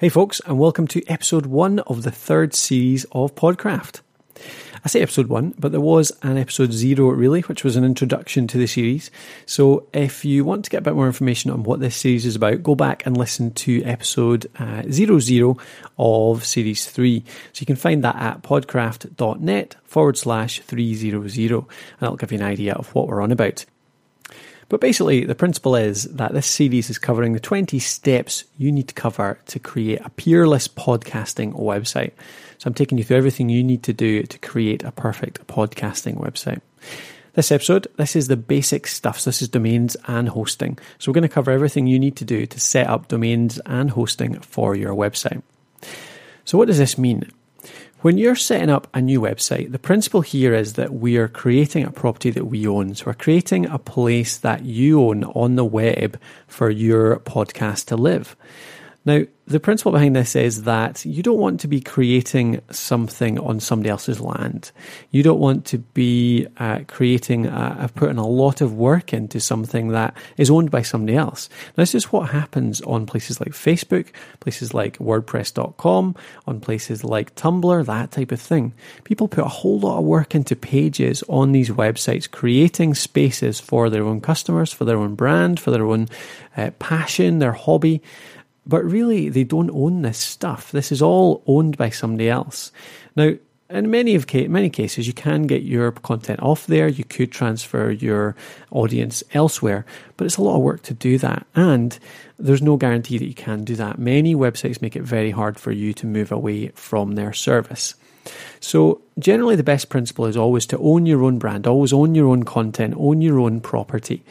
Hey, folks, and welcome to episode one of the third series of Podcraft. I say episode one, but there was an episode zero, really, which was an introduction to the series. So if you want to get a bit more information on what this series is about, go back and listen to episode uh, zero zero of series three. So you can find that at podcraft.net forward slash 300, and that'll give you an idea of what we're on about. But basically, the principle is that this series is covering the 20 steps you need to cover to create a peerless podcasting website. So I'm taking you through everything you need to do to create a perfect podcasting website. This episode, this is the basic stuff. So this is domains and hosting. So we're going to cover everything you need to do to set up domains and hosting for your website. So what does this mean? When you're setting up a new website, the principle here is that we are creating a property that we own. So we're creating a place that you own on the web for your podcast to live. Now, the principle behind this is that you don't want to be creating something on somebody else's land. You don't want to be uh, creating, putting a lot of work into something that is owned by somebody else. Now, this is what happens on places like Facebook, places like WordPress.com, on places like Tumblr, that type of thing. People put a whole lot of work into pages on these websites, creating spaces for their own customers, for their own brand, for their own uh, passion, their hobby. But really, they don't own this stuff. This is all owned by somebody else. Now, in many of many cases, you can get your content off there. You could transfer your audience elsewhere, but it's a lot of work to do that. And there's no guarantee that you can do that. Many websites make it very hard for you to move away from their service. So, generally, the best principle is always to own your own brand, always own your own content, own your own property.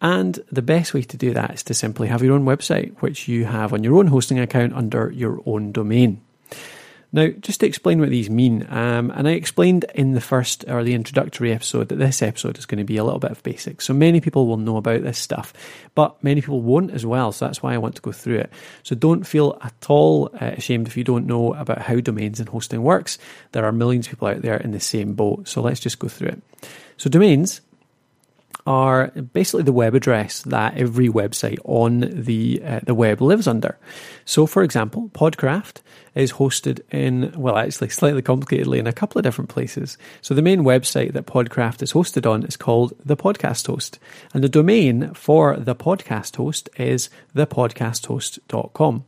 And the best way to do that is to simply have your own website, which you have on your own hosting account under your own domain. Now, just to explain what these mean, um, and I explained in the first or the introductory episode that this episode is going to be a little bit of basics. So many people will know about this stuff, but many people won't as well. So that's why I want to go through it. So don't feel at all uh, ashamed if you don't know about how domains and hosting works. There are millions of people out there in the same boat. So let's just go through it. So domains are basically the web address that every website on the uh, the web lives under. So, for example, Podcraft is hosted in well, actually, slightly complicatedly in a couple of different places. So, the main website that Podcraft is hosted on is called the Podcast Host, and the domain for the Podcast Host is thepodcasthost.com.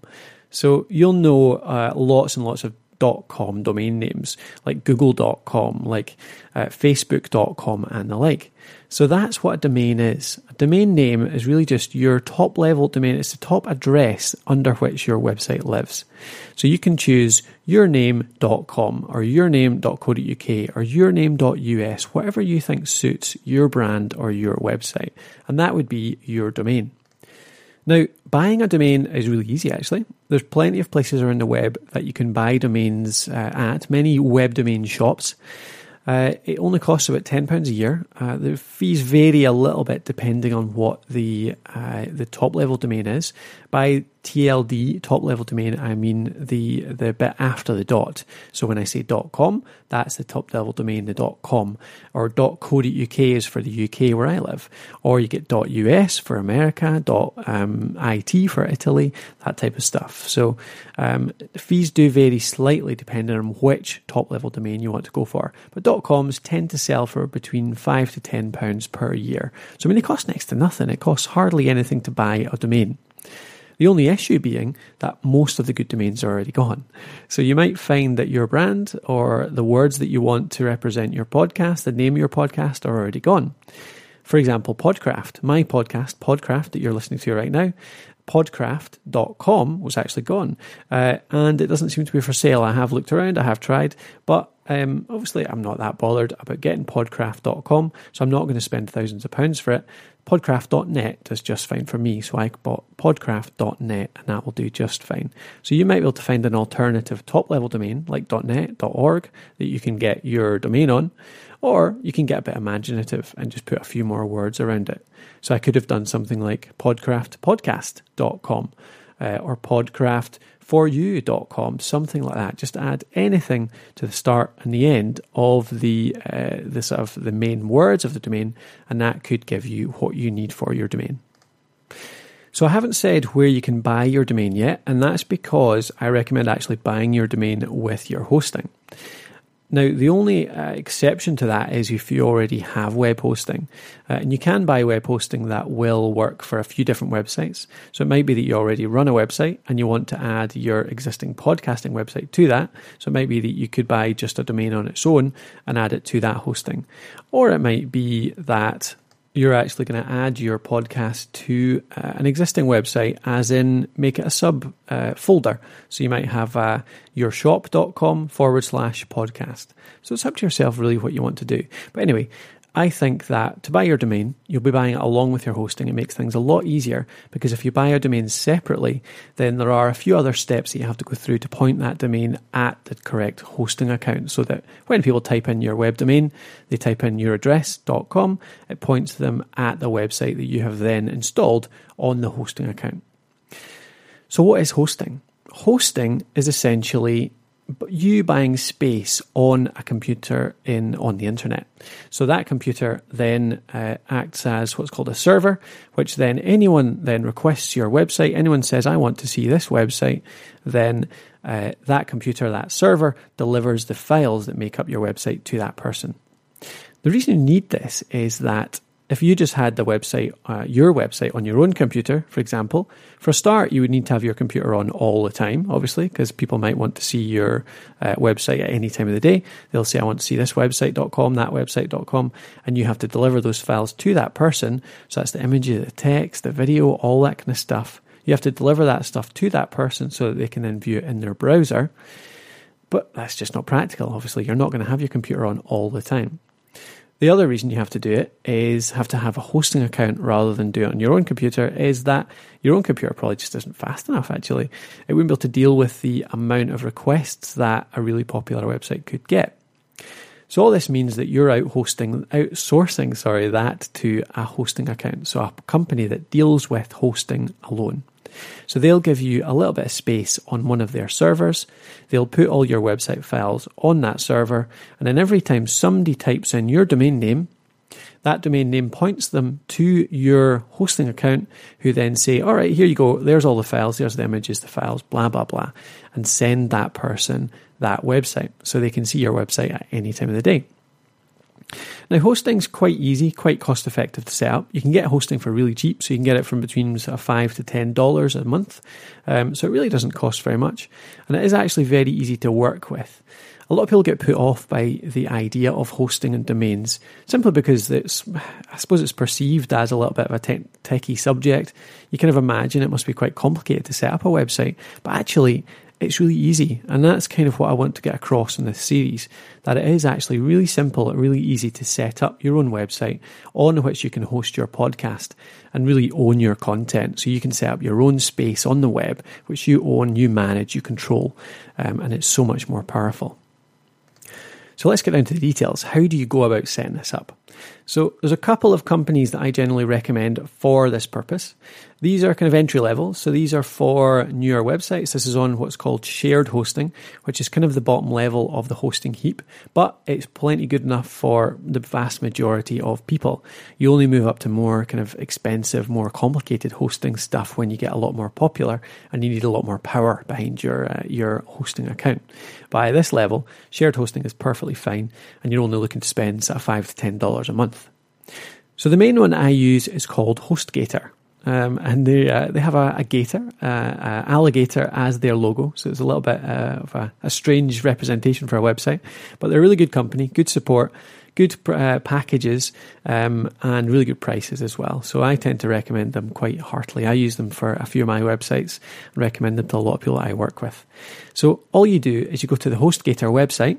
So, you'll know uh, lots and lots of .com domain names like google.com, like uh, facebook.com and the like. So that's what a domain is. A domain name is really just your top level domain. It's the top address under which your website lives. So you can choose yourname.com or yourname.co.uk or yourname.us, whatever you think suits your brand or your website. And that would be your domain. Now, buying a domain is really easy actually. There's plenty of places around the web that you can buy domains uh, at, many web domain shops. Uh, it only costs about ten pounds a year. Uh, the fees vary a little bit depending on what the uh, the top level domain is. By TLD, top level domain, I mean the the bit after the dot. So when I say dot .com, that's the top level domain, the dot .com, or .co.uk is for the UK where I live, or you get .us for America, um, .it for Italy, that type of stuff. So um, fees do vary slightly depending on which top level domain you want to go for. But .coms tend to sell for between five to ten pounds per year. So I mean, it costs next to nothing. It costs hardly anything to buy a domain. The only issue being that most of the good domains are already gone. So you might find that your brand or the words that you want to represent your podcast, the name of your podcast, are already gone. For example, Podcraft, my podcast, Podcraft, that you're listening to right now, podcraft.com was actually gone. Uh, and it doesn't seem to be for sale. I have looked around, I have tried, but um, obviously I'm not that bothered about getting podcraft.com, so I'm not going to spend thousands of pounds for it. Podcraft.net does just fine for me, so I bought podcraft.net and that will do just fine. So you might be able to find an alternative top level domain like .net, .org that you can get your domain on, or you can get a bit imaginative and just put a few more words around it. So I could have done something like podcraftpodcast.com uh, or podcraft foryou.com, something like that. Just add anything to the start and the end of the uh, the sort of the main words of the domain, and that could give you what you need for your domain. So I haven't said where you can buy your domain yet, and that's because I recommend actually buying your domain with your hosting. Now, the only uh, exception to that is if you already have web hosting. Uh, and you can buy web hosting that will work for a few different websites. So it might be that you already run a website and you want to add your existing podcasting website to that. So it might be that you could buy just a domain on its own and add it to that hosting. Or it might be that you're actually going to add your podcast to uh, an existing website, as in make it a sub uh, folder. So you might have uh, yourshop.com forward slash podcast. So it's up to yourself, really, what you want to do. But anyway, I think that to buy your domain, you'll be buying it along with your hosting. It makes things a lot easier because if you buy a domain separately, then there are a few other steps that you have to go through to point that domain at the correct hosting account so that when people type in your web domain, they type in youraddress.com, it points them at the website that you have then installed on the hosting account. So, what is hosting? Hosting is essentially you buying space on a computer in on the internet. So that computer then uh, acts as what's called a server, which then anyone then requests your website. Anyone says, "I want to see this website," then uh, that computer, that server, delivers the files that make up your website to that person. The reason you need this is that if you just had the website, uh, your website on your own computer, for example, for a start, you would need to have your computer on all the time, obviously, because people might want to see your uh, website at any time of the day. They'll say, I want to see this website.com, that website.com, and you have to deliver those files to that person. So that's the images, the text, the video, all that kind of stuff. You have to deliver that stuff to that person so that they can then view it in their browser. But that's just not practical. Obviously, you're not going to have your computer on all the time. The other reason you have to do it is have to have a hosting account rather than do it on your own computer is that your own computer probably just isn't fast enough actually. It wouldn't be able to deal with the amount of requests that a really popular website could get. So all this means that you're out hosting outsourcing, sorry, that to a hosting account. So a company that deals with hosting alone. So they'll give you a little bit of space on one of their servers. They'll put all your website files on that server. And then every time somebody types in your domain name, that domain name points them to your hosting account, who then say, All right, here you go. There's all the files. There's the images, the files, blah, blah, blah. And send that person that website so they can see your website at any time of the day. Now, hosting's quite easy, quite cost effective to set up. You can get hosting for really cheap, so you can get it from between sort of five to ten dollars a month. Um, so it really doesn't cost very much, and it is actually very easy to work with. A lot of people get put off by the idea of hosting and domains simply because it's, I suppose, it's perceived as a little bit of a te- techie subject. You kind of imagine it must be quite complicated to set up a website, but actually, it's really easy. And that's kind of what I want to get across in this series that it is actually really simple and really easy to set up your own website on which you can host your podcast and really own your content. So you can set up your own space on the web, which you own, you manage, you control, um, and it's so much more powerful. So let's get down to the details. How do you go about setting this up? So there's a couple of companies that I generally recommend for this purpose. These are kind of entry level. So these are for newer websites. This is on what's called shared hosting, which is kind of the bottom level of the hosting heap, but it's plenty good enough for the vast majority of people. You only move up to more kind of expensive, more complicated hosting stuff when you get a lot more popular and you need a lot more power behind your uh, your hosting account. By this level, shared hosting is perfectly fine, and you're only looking to spend sort of five to ten dollars a month. So the main one I use is called HostGator. Um, and they uh, they have a, a gator, uh, alligator as their logo, so it's a little bit uh, of a, a, strange representation for a website. But they're a really good company, good support, good uh, packages, um, and really good prices as well. So I tend to recommend them quite heartily. I use them for a few of my websites and recommend them to a lot of people I work with. So all you do is you go to the HostGator website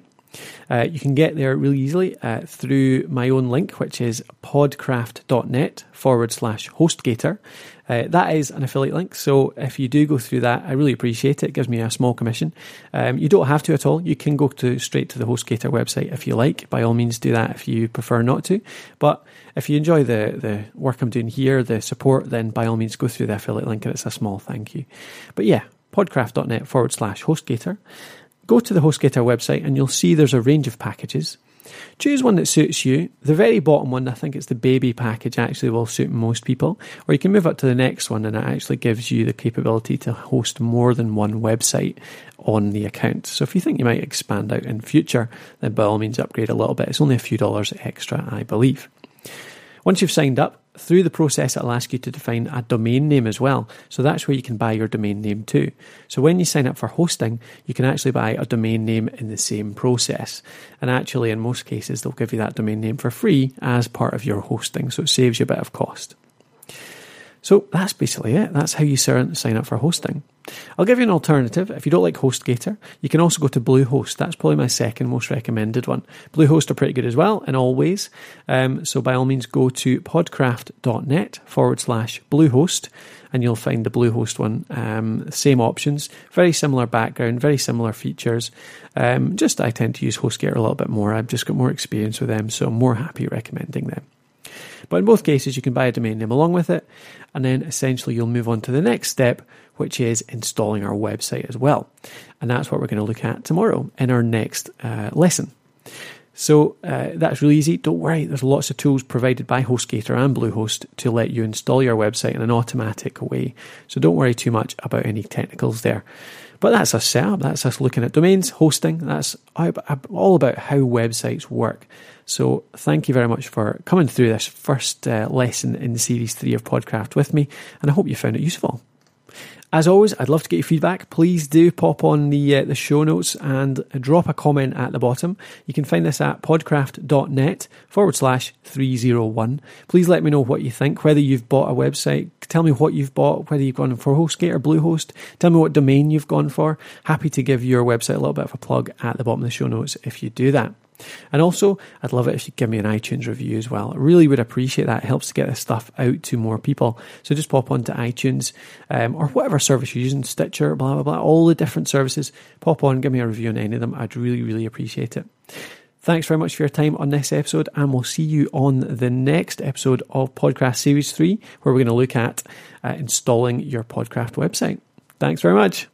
uh, you can get there really easily uh, through my own link, which is podcraft.net forward slash hostgator. Uh, that is an affiliate link, so if you do go through that, I really appreciate it. It gives me a small commission. Um, you don't have to at all. You can go to straight to the HostGator website if you like. By all means, do that if you prefer not to. But if you enjoy the the work I'm doing here, the support, then by all means go through the affiliate link, and it's a small thank you. But yeah, podcraft.net forward slash HostGator. Go to the HostGator website and you'll see there's a range of packages. Choose one that suits you. The very bottom one, I think it's the baby package, actually will suit most people. Or you can move up to the next one, and it actually gives you the capability to host more than one website on the account. So if you think you might expand out in future, then by all means upgrade a little bit. It's only a few dollars extra, I believe. Once you've signed up, through the process, it'll ask you to define a domain name as well. So that's where you can buy your domain name too. So when you sign up for hosting, you can actually buy a domain name in the same process. And actually, in most cases, they'll give you that domain name for free as part of your hosting. So it saves you a bit of cost. So that's basically it. That's how you sign up for hosting. I'll give you an alternative. If you don't like HostGator, you can also go to Bluehost. That's probably my second most recommended one. Bluehost are pretty good as well in all ways. Um, so by all means, go to podcraft.net forward slash Bluehost and you'll find the Bluehost one. Um, same options, very similar background, very similar features. Um, just I tend to use HostGator a little bit more. I've just got more experience with them, so I'm more happy recommending them. But in both cases, you can buy a domain name along with it, and then essentially you'll move on to the next step, which is installing our website as well. And that's what we're going to look at tomorrow in our next uh, lesson. So uh, that's really easy. Don't worry, there's lots of tools provided by HostGator and Bluehost to let you install your website in an automatic way. So don't worry too much about any technicals there. But that's us setup. That's us looking at domains, hosting. That's all about how websites work. So thank you very much for coming through this first uh, lesson in series three of Podcraft with me, and I hope you found it useful. As always, I'd love to get your feedback. Please do pop on the uh, the show notes and drop a comment at the bottom. You can find this at podcraft.net forward slash 301. Please let me know what you think, whether you've bought a website. Tell me what you've bought, whether you've gone for HostGator or Bluehost. Tell me what domain you've gone for. Happy to give your website a little bit of a plug at the bottom of the show notes if you do that. And also, I'd love it if you give me an iTunes review as well. I really would appreciate that. It helps to get this stuff out to more people. So just pop onto iTunes um, or whatever service you're using, Stitcher, blah, blah, blah, all the different services. Pop on, give me a review on any of them. I'd really, really appreciate it. Thanks very much for your time on this episode, and we'll see you on the next episode of Podcraft Series 3, where we're going to look at uh, installing your Podcraft website. Thanks very much.